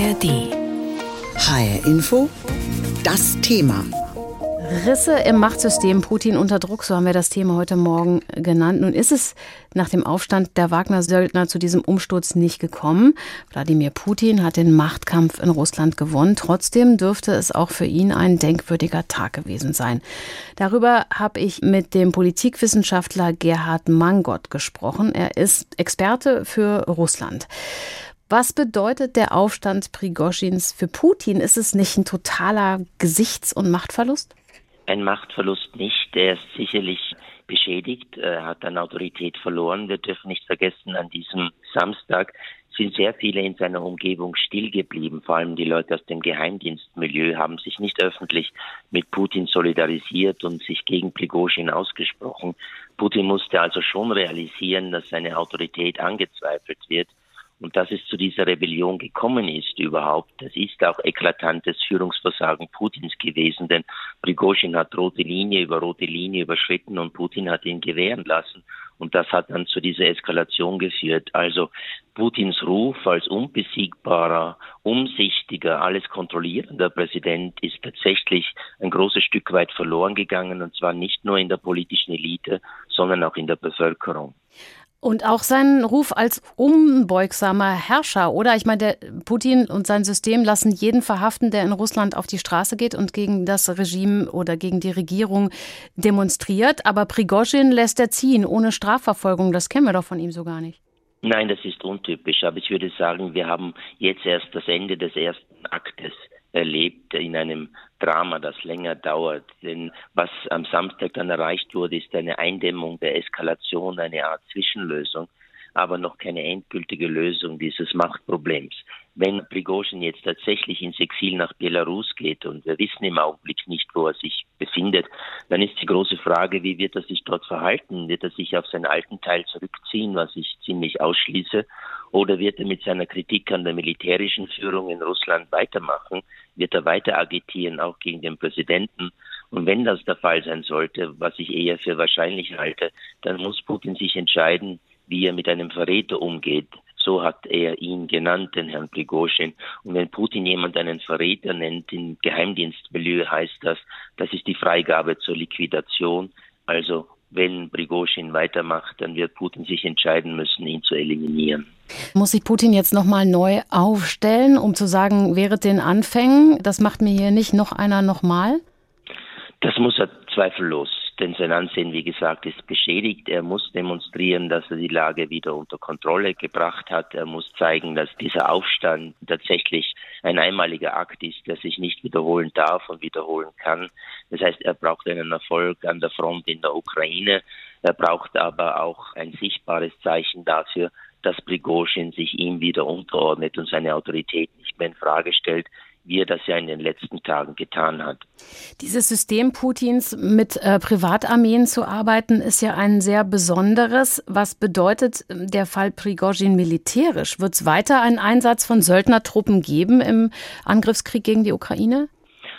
ARD. HR Info, das Thema. Risse im Machtsystem, Putin unter Druck, so haben wir das Thema heute Morgen genannt. Nun ist es nach dem Aufstand der Wagner-Söldner zu diesem Umsturz nicht gekommen. Wladimir Putin hat den Machtkampf in Russland gewonnen. Trotzdem dürfte es auch für ihn ein denkwürdiger Tag gewesen sein. Darüber habe ich mit dem Politikwissenschaftler Gerhard Mangott gesprochen. Er ist Experte für Russland. Was bedeutet der Aufstand Prigoschins für Putin? Ist es nicht ein totaler Gesichts- und Machtverlust? Ein Machtverlust nicht. Er ist sicherlich beschädigt, er hat an Autorität verloren. Wir dürfen nicht vergessen, an diesem Samstag sind sehr viele in seiner Umgebung still geblieben. Vor allem die Leute aus dem Geheimdienstmilieu haben sich nicht öffentlich mit Putin solidarisiert und sich gegen Prigozhin ausgesprochen. Putin musste also schon realisieren, dass seine Autorität angezweifelt wird und dass es zu dieser Rebellion gekommen ist überhaupt, das ist auch eklatantes Führungsversagen Putins gewesen, denn Prigozhin hat rote Linie über rote Linie überschritten und Putin hat ihn gewähren lassen. Und das hat dann zu dieser Eskalation geführt. Also Putins Ruf als unbesiegbarer, umsichtiger, alles kontrollierender Präsident ist tatsächlich ein großes Stück weit verloren gegangen, und zwar nicht nur in der politischen Elite, sondern auch in der Bevölkerung. Und auch seinen Ruf als unbeugsamer Herrscher, oder? Ich meine, der Putin und sein System lassen jeden verhaften, der in Russland auf die Straße geht und gegen das Regime oder gegen die Regierung demonstriert. Aber Prigozhin lässt er ziehen, ohne Strafverfolgung. Das kennen wir doch von ihm so gar nicht. Nein, das ist untypisch. Aber ich würde sagen, wir haben jetzt erst das Ende des ersten Aktes erlebt in einem Drama, das länger dauert. Denn was am Samstag dann erreicht wurde, ist eine Eindämmung der Eskalation, eine Art Zwischenlösung, aber noch keine endgültige Lösung dieses Machtproblems. Wenn Prigozhin jetzt tatsächlich ins Exil nach Belarus geht und wir wissen im Augenblick nicht, wo er sich befindet, dann ist die große Frage, wie wird er sich dort verhalten? Wird er sich auf seinen alten Teil zurückziehen, was ich ziemlich ausschließe? Oder wird er mit seiner Kritik an der militärischen Führung in Russland weitermachen? Wird er weiter agitieren, auch gegen den Präsidenten? Und wenn das der Fall sein sollte, was ich eher für wahrscheinlich halte, dann muss Putin sich entscheiden, wie er mit einem Verräter umgeht. So hat er ihn genannt, den Herrn Prigozhin. Und wenn Putin jemand einen Verräter nennt, im Geheimdienstmilieu heißt das, das ist die Freigabe zur Liquidation. Also wenn Prigozhin weitermacht, dann wird Putin sich entscheiden müssen, ihn zu eliminieren. Muss sich Putin jetzt nochmal neu aufstellen, um zu sagen, während den Anfängen, das macht mir hier nicht noch einer nochmal? Das muss er zweifellos denn sein Ansehen, wie gesagt, ist beschädigt. Er muss demonstrieren, dass er die Lage wieder unter Kontrolle gebracht hat. Er muss zeigen, dass dieser Aufstand tatsächlich ein einmaliger Akt ist, der sich nicht wiederholen darf und wiederholen kann. Das heißt, er braucht einen Erfolg an der Front in der Ukraine. Er braucht aber auch ein sichtbares Zeichen dafür, dass Prigozhin sich ihm wieder unterordnet und seine Autorität nicht mehr in Frage stellt wie er das ja in den letzten Tagen getan hat. Dieses System Putins mit äh, Privatarmeen zu arbeiten, ist ja ein sehr besonderes. Was bedeutet ähm, der Fall Prigozhin militärisch? Wird es weiter einen Einsatz von Söldnertruppen geben im Angriffskrieg gegen die Ukraine?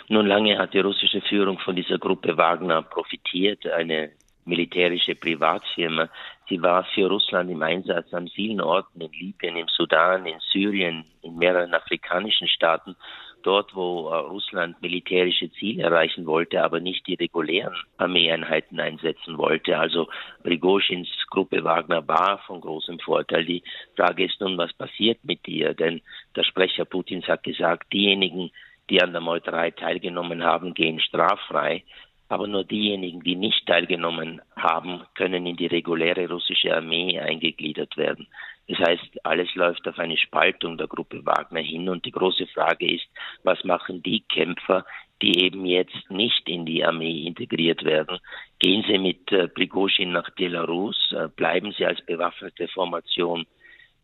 Nun lange hat die russische Führung von dieser Gruppe Wagner profitiert, eine militärische Privatfirma. Sie war für Russland im Einsatz an vielen Orten in Libyen, im Sudan, in Syrien, in mehreren afrikanischen Staaten dort, wo äh, Russland militärische Ziele erreichen wollte, aber nicht die regulären Armeeeinheiten einsetzen wollte. Also Prigozhins Gruppe Wagner war von großem Vorteil. Die Frage ist nun, was passiert mit ihr? Denn der Sprecher Putins hat gesagt, diejenigen, die an der Meuterei teilgenommen haben, gehen straffrei. Aber nur diejenigen, die nicht teilgenommen haben, können in die reguläre russische Armee eingegliedert werden. Das heißt, alles läuft auf eine Spaltung der Gruppe Wagner hin. Und die große Frage ist, was machen die Kämpfer, die eben jetzt nicht in die Armee integriert werden? Gehen sie mit äh, Prigozhin nach Belarus? Äh, bleiben sie als bewaffnete Formation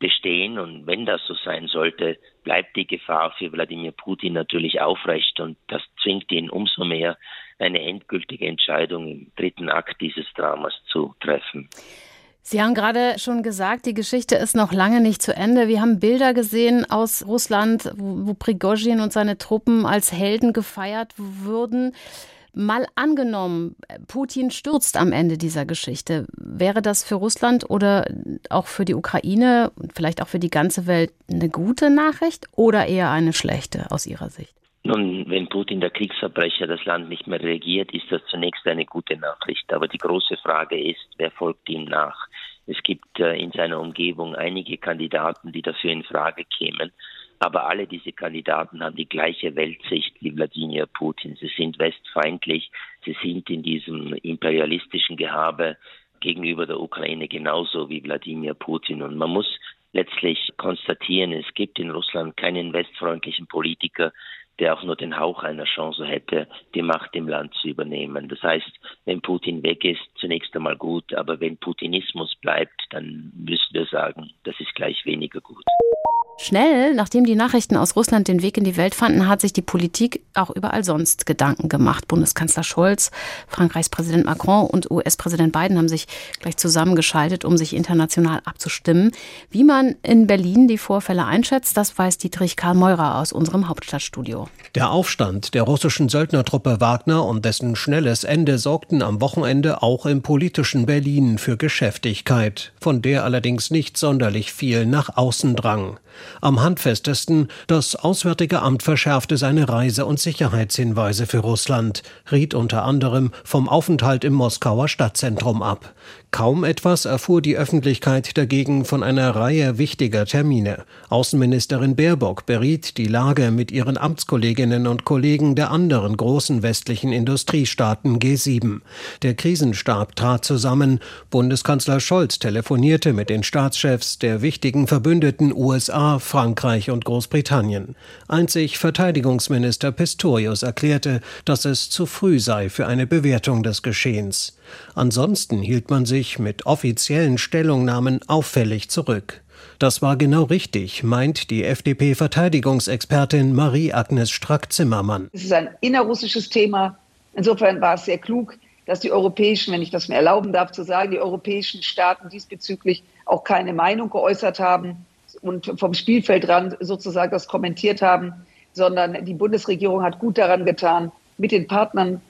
bestehen? Und wenn das so sein sollte, bleibt die Gefahr für Wladimir Putin natürlich aufrecht. Und das zwingt ihn umso mehr, eine endgültige Entscheidung im dritten Akt dieses Dramas zu treffen. Sie haben gerade schon gesagt, die Geschichte ist noch lange nicht zu Ende. Wir haben Bilder gesehen aus Russland, wo, Prigozhin und seine Truppen als Helden gefeiert wurden. Mal angenommen, Putin stürzt am Ende dieser Geschichte. Wäre das für Russland oder auch für die Ukraine und vielleicht auch für die ganze Welt eine gute Nachricht oder eher eine schlechte aus Ihrer Sicht? Nun, wenn Putin der Kriegsverbrecher das Land nicht mehr regiert, ist das zunächst eine gute Nachricht. Aber die große Frage ist, wer folgt ihm nach? Es gibt äh, in seiner Umgebung einige Kandidaten, die dafür in Frage kämen. Aber alle diese Kandidaten haben die gleiche Weltsicht wie Wladimir Putin. Sie sind westfeindlich. Sie sind in diesem imperialistischen Gehabe gegenüber der Ukraine genauso wie Wladimir Putin. Und man muss letztlich konstatieren, es gibt in Russland keinen westfreundlichen Politiker, der auch nur den Hauch einer Chance hätte, die Macht im Land zu übernehmen. Das heißt, wenn Putin weg ist, zunächst einmal gut, aber wenn Putinismus bleibt, dann müssen wir sagen, das ist gleich weniger gut. Schnell, nachdem die Nachrichten aus Russland den Weg in die Welt fanden, hat sich die Politik auch überall sonst Gedanken gemacht. Bundeskanzler Scholz, Frankreichs Präsident Macron und US-Präsident Biden haben sich gleich zusammengeschaltet, um sich international abzustimmen. Wie man in Berlin die Vorfälle einschätzt, das weiß Dietrich Karl Meurer aus unserem Hauptstadtstudio. Der Aufstand der russischen Söldnertruppe Wagner und dessen schnelles Ende sorgten am Wochenende auch im politischen Berlin für Geschäftigkeit, von der allerdings nicht sonderlich viel nach außen drang. Am handfestesten, das Auswärtige Amt verschärfte seine Reise- und Sicherheitshinweise für Russland, riet unter anderem vom Aufenthalt im Moskauer Stadtzentrum ab. Kaum etwas erfuhr die Öffentlichkeit dagegen von einer Reihe wichtiger Termine. Außenministerin Baerbock beriet die Lage mit ihren Amtskolleginnen und Kollegen der anderen großen westlichen Industriestaaten G7. Der Krisenstab trat zusammen. Bundeskanzler Scholz telefonierte mit den Staatschefs der wichtigen Verbündeten USA, Frankreich und Großbritannien. Einzig Verteidigungsminister Pistorius erklärte, dass es zu früh sei für eine Bewertung des Geschehens. Ansonsten hielt man sich mit offiziellen Stellungnahmen auffällig zurück. Das war genau richtig, meint die FDP-Verteidigungsexpertin Marie-Agnes Strack-Zimmermann. Es ist ein innerrussisches Thema. Insofern war es sehr klug, dass die europäischen, wenn ich das mir erlauben darf zu sagen, die europäischen Staaten diesbezüglich auch keine Meinung geäußert haben und vom Spielfeldrand sozusagen das kommentiert haben, sondern die Bundesregierung hat gut daran getan, mit den Partnern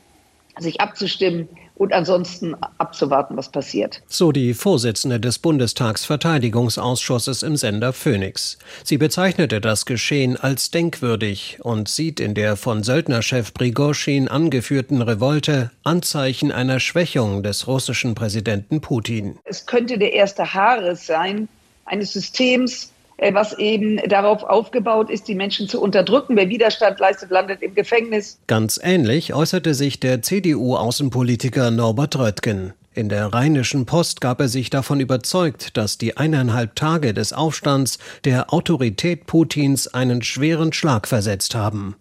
sich abzustimmen und ansonsten abzuwarten, was passiert. So die Vorsitzende des Bundestagsverteidigungsausschusses im Sender Phoenix. Sie bezeichnete das Geschehen als denkwürdig und sieht in der von Söldnerchef Prigozhin angeführten Revolte Anzeichen einer Schwächung des russischen Präsidenten Putin. Es könnte der erste Haares sein eines Systems, was eben darauf aufgebaut ist, die Menschen zu unterdrücken. Wer Widerstand leistet, landet im Gefängnis. Ganz ähnlich äußerte sich der CDU-Außenpolitiker Norbert Röttgen. In der Rheinischen Post gab er sich davon überzeugt, dass die eineinhalb Tage des Aufstands der Autorität Putins einen schweren Schlag versetzt haben.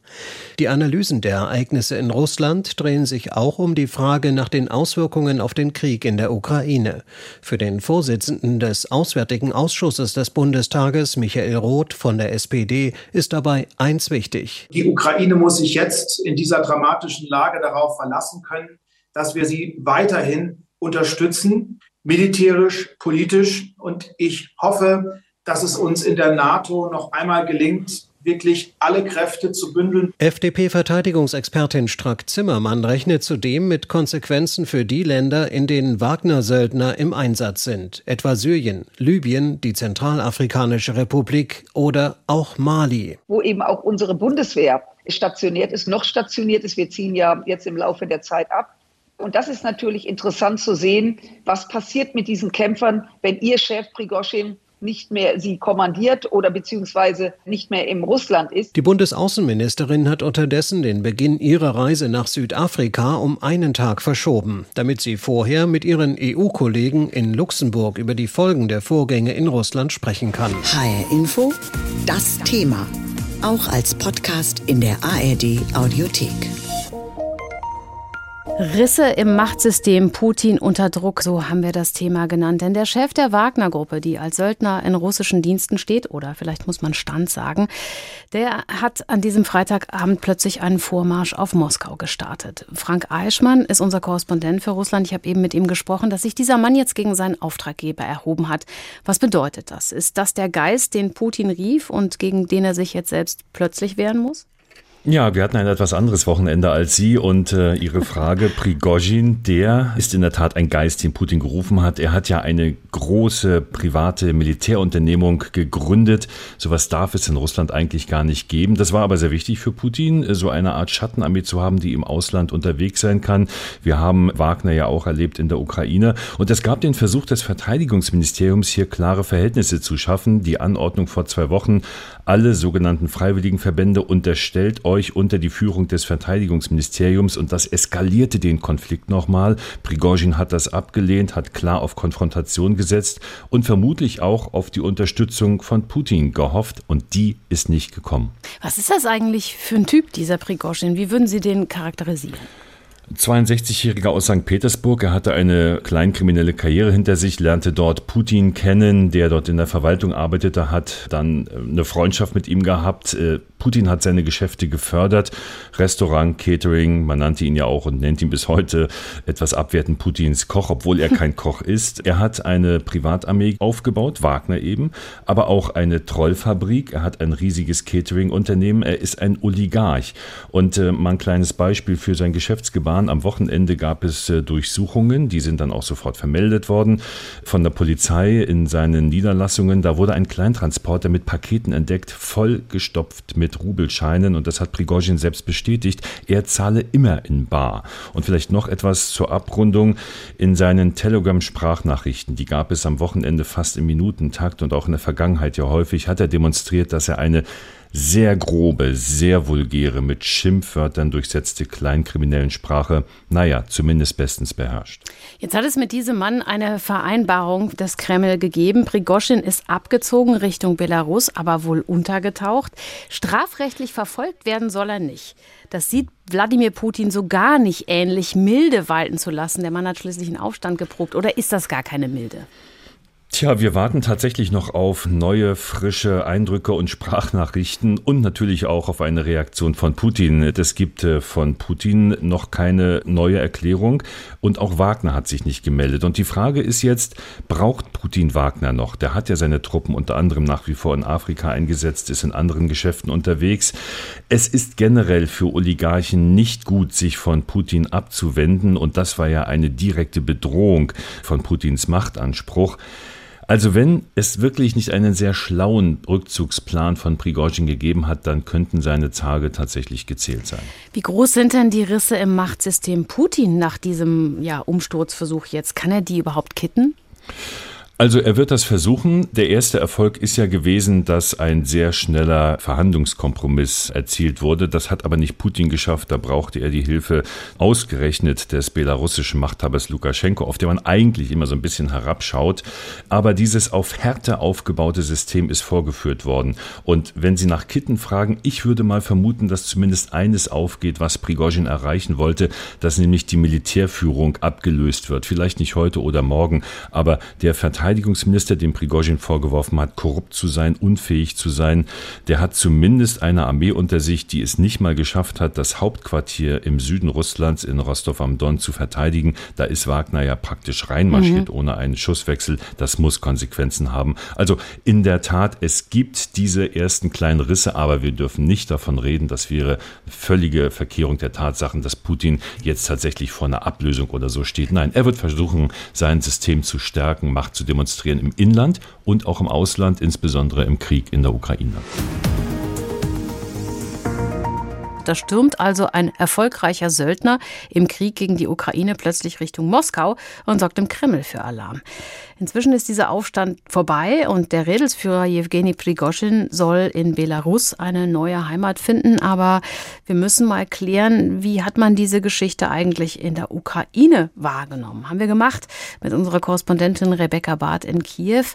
Die Analysen der Ereignisse in Russland drehen sich auch um die Frage nach den Auswirkungen auf den Krieg in der Ukraine. Für den Vorsitzenden des Auswärtigen Ausschusses des Bundestages, Michael Roth von der SPD, ist dabei eins wichtig. Die Ukraine muss sich jetzt in dieser dramatischen Lage darauf verlassen können, dass wir sie weiterhin unterstützen, militärisch, politisch. Und ich hoffe, dass es uns in der NATO noch einmal gelingt, wirklich alle Kräfte zu bündeln. FDP-Verteidigungsexpertin Strack-Zimmermann rechnet zudem mit Konsequenzen für die Länder, in denen Wagner-Söldner im Einsatz sind, etwa Syrien, Libyen, die Zentralafrikanische Republik oder auch Mali. Wo eben auch unsere Bundeswehr stationiert ist, noch stationiert ist. Wir ziehen ja jetzt im Laufe der Zeit ab. Und das ist natürlich interessant zu sehen, was passiert mit diesen Kämpfern, wenn ihr Chef Prigoschin nicht mehr sie kommandiert oder beziehungsweise nicht mehr im Russland ist. Die Bundesaußenministerin hat unterdessen den Beginn ihrer Reise nach Südafrika um einen Tag verschoben, damit sie vorher mit ihren EU-Kollegen in Luxemburg über die Folgen der Vorgänge in Russland sprechen kann. HR Info, das Thema. Auch als Podcast in der ARD Audiothek. Risse im Machtsystem, Putin unter Druck, so haben wir das Thema genannt. Denn der Chef der Wagner-Gruppe, die als Söldner in russischen Diensten steht, oder vielleicht muss man Stand sagen, der hat an diesem Freitagabend plötzlich einen Vormarsch auf Moskau gestartet. Frank Eichmann ist unser Korrespondent für Russland. Ich habe eben mit ihm gesprochen, dass sich dieser Mann jetzt gegen seinen Auftraggeber erhoben hat. Was bedeutet das? Ist das der Geist, den Putin rief und gegen den er sich jetzt selbst plötzlich wehren muss? Ja, wir hatten ein etwas anderes Wochenende als Sie und äh, Ihre Frage, Prigozhin, der ist in der Tat ein Geist, den Putin gerufen hat. Er hat ja eine große private Militärunternehmung gegründet. Sowas darf es in Russland eigentlich gar nicht geben. Das war aber sehr wichtig für Putin, so eine Art Schattenarmee zu haben, die im Ausland unterwegs sein kann. Wir haben Wagner ja auch erlebt in der Ukraine und es gab den Versuch des Verteidigungsministeriums, hier klare Verhältnisse zu schaffen. Die Anordnung vor zwei Wochen, alle sogenannten Freiwilligenverbände unterstellt euch unter die Führung des Verteidigungsministeriums und das eskalierte den Konflikt nochmal. Prigozhin hat das abgelehnt, hat klar auf Konfrontation gesetzt und vermutlich auch auf die Unterstützung von Putin gehofft und die ist nicht gekommen. Was ist das eigentlich für ein Typ, dieser Prigozhin? Wie würden Sie den charakterisieren? 62-Jähriger aus St. Petersburg. Er hatte eine kleinkriminelle Karriere hinter sich, lernte dort Putin kennen, der dort in der Verwaltung arbeitete, hat dann äh, eine Freundschaft mit ihm gehabt. Äh, Putin hat seine Geschäfte gefördert. Restaurant, Catering, man nannte ihn ja auch und nennt ihn bis heute etwas abwertend Putins Koch, obwohl er kein Koch ist. Er hat eine Privatarmee aufgebaut, Wagner eben, aber auch eine Trollfabrik. Er hat ein riesiges Catering-Unternehmen. Er ist ein Oligarch. Und äh, mal ein kleines Beispiel für sein Geschäftsgebaren Iran. Am Wochenende gab es äh, Durchsuchungen, die sind dann auch sofort vermeldet worden von der Polizei in seinen Niederlassungen. Da wurde ein Kleintransporter mit Paketen entdeckt, vollgestopft mit Rubelscheinen und das hat Prigozhin selbst bestätigt. Er zahle immer in Bar. Und vielleicht noch etwas zur Abrundung. In seinen Telegram-Sprachnachrichten, die gab es am Wochenende fast im Minutentakt und auch in der Vergangenheit ja häufig, hat er demonstriert, dass er eine sehr grobe, sehr vulgäre, mit Schimpfwörtern durchsetzte kleinkriminellen Sprache, naja, zumindest bestens beherrscht. Jetzt hat es mit diesem Mann eine Vereinbarung des Kreml gegeben. Prigoschin ist abgezogen Richtung Belarus, aber wohl untergetaucht. Strafrechtlich verfolgt werden soll er nicht. Das sieht Wladimir Putin so gar nicht ähnlich, milde walten zu lassen. Der Mann hat schließlich einen Aufstand geprobt. Oder ist das gar keine milde? Tja, wir warten tatsächlich noch auf neue, frische Eindrücke und Sprachnachrichten und natürlich auch auf eine Reaktion von Putin. Es gibt äh, von Putin noch keine neue Erklärung und auch Wagner hat sich nicht gemeldet. Und die Frage ist jetzt, braucht Putin Wagner noch? Der hat ja seine Truppen unter anderem nach wie vor in Afrika eingesetzt, ist in anderen Geschäften unterwegs. Es ist generell für Oligarchen nicht gut, sich von Putin abzuwenden und das war ja eine direkte Bedrohung von Putins Machtanspruch. Also wenn es wirklich nicht einen sehr schlauen Rückzugsplan von Prigozhin gegeben hat, dann könnten seine Tage tatsächlich gezählt sein. Wie groß sind denn die Risse im Machtsystem Putin nach diesem ja, Umsturzversuch jetzt? Kann er die überhaupt kitten? Also er wird das versuchen. Der erste Erfolg ist ja gewesen, dass ein sehr schneller Verhandlungskompromiss erzielt wurde. Das hat aber nicht Putin geschafft. Da brauchte er die Hilfe ausgerechnet des belarussischen Machthabers Lukaschenko, auf den man eigentlich immer so ein bisschen herabschaut. Aber dieses auf Härte aufgebaute System ist vorgeführt worden. Und wenn Sie nach Kitten fragen, ich würde mal vermuten, dass zumindest eines aufgeht, was Prigozhin erreichen wollte, dass nämlich die Militärführung abgelöst wird. Vielleicht nicht heute oder morgen, aber der Verteidiger Verteidigungsminister, dem Prigozhin vorgeworfen hat, korrupt zu sein, unfähig zu sein, der hat zumindest eine Armee unter sich, die es nicht mal geschafft hat, das Hauptquartier im Süden Russlands in Rostov am Don zu verteidigen. Da ist Wagner ja praktisch reinmarschiert mhm. ohne einen Schusswechsel. Das muss Konsequenzen haben. Also in der Tat, es gibt diese ersten kleinen Risse, aber wir dürfen nicht davon reden, das wäre völlige Verkehrung der Tatsachen, dass Putin jetzt tatsächlich vor einer Ablösung oder so steht. Nein, er wird versuchen, sein System zu stärken, Macht zu demonstrieren demonstrieren im Inland und auch im Ausland, insbesondere im Krieg in der Ukraine. Da stürmt also ein erfolgreicher Söldner im Krieg gegen die Ukraine plötzlich Richtung Moskau und sorgt im Kreml für Alarm. Inzwischen ist dieser Aufstand vorbei und der Rädelsführer Jewgeni Prigoschin soll in Belarus eine neue Heimat finden. Aber wir müssen mal klären, wie hat man diese Geschichte eigentlich in der Ukraine wahrgenommen? Haben wir gemacht mit unserer Korrespondentin Rebecca Barth in Kiew.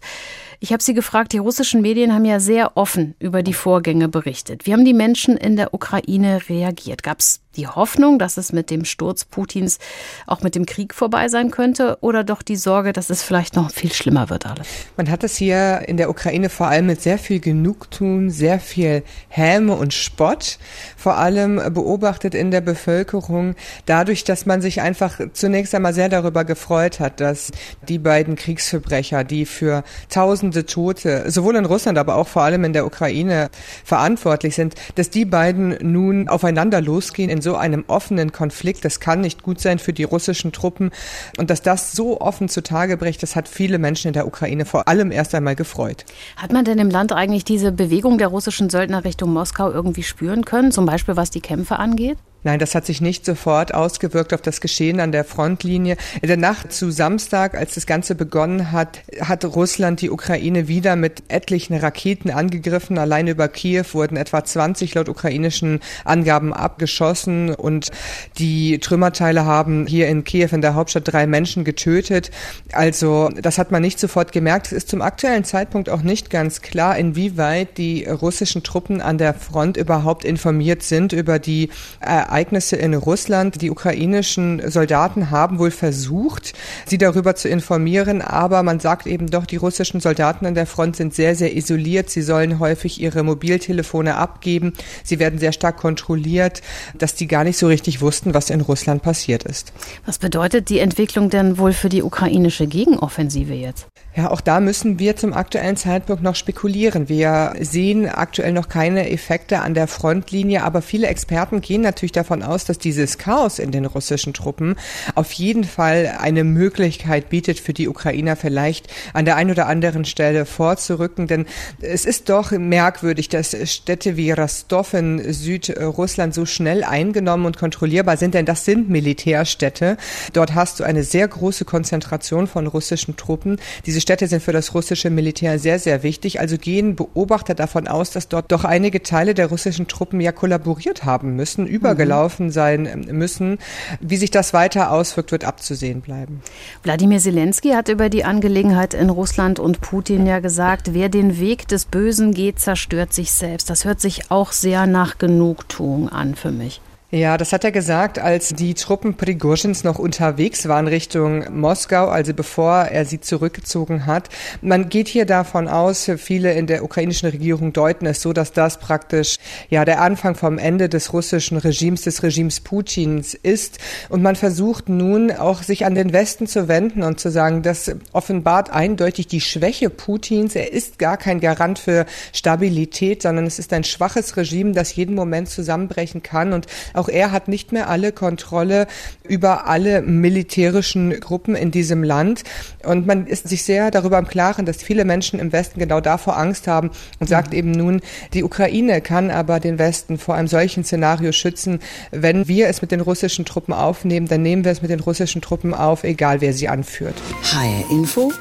Ich habe sie gefragt, die russischen Medien haben ja sehr offen über die Vorgänge berichtet. Wie haben die Menschen in der Ukraine reagiert? Gab es die Hoffnung, dass es mit dem Sturz Putins auch mit dem Krieg vorbei sein könnte oder doch die Sorge, dass es vielleicht noch viel schlimmer wird alles. Man hat es hier in der Ukraine vor allem mit sehr viel Genugtun, sehr viel Häme und Spott vor allem beobachtet in der Bevölkerung, dadurch, dass man sich einfach zunächst einmal sehr darüber gefreut hat, dass die beiden Kriegsverbrecher, die für tausende Tote, sowohl in Russland, aber auch vor allem in der Ukraine verantwortlich sind, dass die beiden nun aufeinander losgehen in so einem offenen Konflikt. Das kann nicht gut sein für die russischen Truppen. Und dass das so offen zutage bricht, das hat viele Menschen in der Ukraine vor allem erst einmal gefreut. Hat man denn im Land eigentlich diese Bewegung der russischen Söldner Richtung Moskau irgendwie spüren können, zum Beispiel was die Kämpfe angeht? Nein, das hat sich nicht sofort ausgewirkt auf das Geschehen an der Frontlinie. In der Nacht zu Samstag, als das Ganze begonnen hat, hat Russland die Ukraine wieder mit etlichen Raketen angegriffen. Allein über Kiew wurden etwa 20 laut ukrainischen Angaben abgeschossen und die Trümmerteile haben hier in Kiew in der Hauptstadt drei Menschen getötet. Also das hat man nicht sofort gemerkt. Es ist zum aktuellen Zeitpunkt auch nicht ganz klar, inwieweit die russischen Truppen an der Front überhaupt informiert sind über die äh, Ereignisse in Russland. Die ukrainischen Soldaten haben wohl versucht, sie darüber zu informieren, aber man sagt eben doch, die russischen Soldaten an der Front sind sehr, sehr isoliert. Sie sollen häufig ihre Mobiltelefone abgeben. Sie werden sehr stark kontrolliert, dass die gar nicht so richtig wussten, was in Russland passiert ist. Was bedeutet die Entwicklung denn wohl für die ukrainische Gegenoffensive jetzt? Ja, auch da müssen wir zum aktuellen Zeitpunkt noch spekulieren. Wir sehen aktuell noch keine Effekte an der Frontlinie, aber viele Experten gehen natürlich davon aus, dass dieses Chaos in den russischen Truppen auf jeden Fall eine Möglichkeit bietet für die Ukrainer vielleicht an der einen oder anderen Stelle vorzurücken. Denn es ist doch merkwürdig, dass Städte wie Rostov in Südrussland so schnell eingenommen und kontrollierbar sind, denn das sind Militärstädte. Dort hast du eine sehr große Konzentration von russischen Truppen. Diese Städte sind für das russische Militär sehr, sehr wichtig. Also gehen Beobachter davon aus, dass dort doch einige Teile der russischen Truppen ja kollaboriert haben müssen, übergelaufen sein müssen. Wie sich das weiter auswirkt, wird abzusehen bleiben. Wladimir Zelensky hat über die Angelegenheit in Russland und Putin ja gesagt, wer den Weg des Bösen geht, zerstört sich selbst. Das hört sich auch sehr nach Genugtuung an für mich. Ja, das hat er gesagt, als die Truppen Prigozhins noch unterwegs waren Richtung Moskau, also bevor er sie zurückgezogen hat. Man geht hier davon aus, viele in der ukrainischen Regierung deuten es so, dass das praktisch ja der Anfang vom Ende des russischen Regimes, des Regimes Putins ist. Und man versucht nun auch sich an den Westen zu wenden und zu sagen, das offenbart eindeutig die Schwäche Putins. Er ist gar kein Garant für Stabilität, sondern es ist ein schwaches Regime, das jeden Moment zusammenbrechen kann und auch er hat nicht mehr alle Kontrolle über alle militärischen Gruppen in diesem Land. Und man ist sich sehr darüber im Klaren, dass viele Menschen im Westen genau davor Angst haben und sagt mhm. eben nun, die Ukraine kann aber den Westen vor einem solchen Szenario schützen. Wenn wir es mit den russischen Truppen aufnehmen, dann nehmen wir es mit den russischen Truppen auf, egal wer sie anführt. HR Info,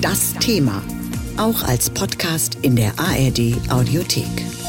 das Thema. Auch als Podcast in der ARD Audiothek.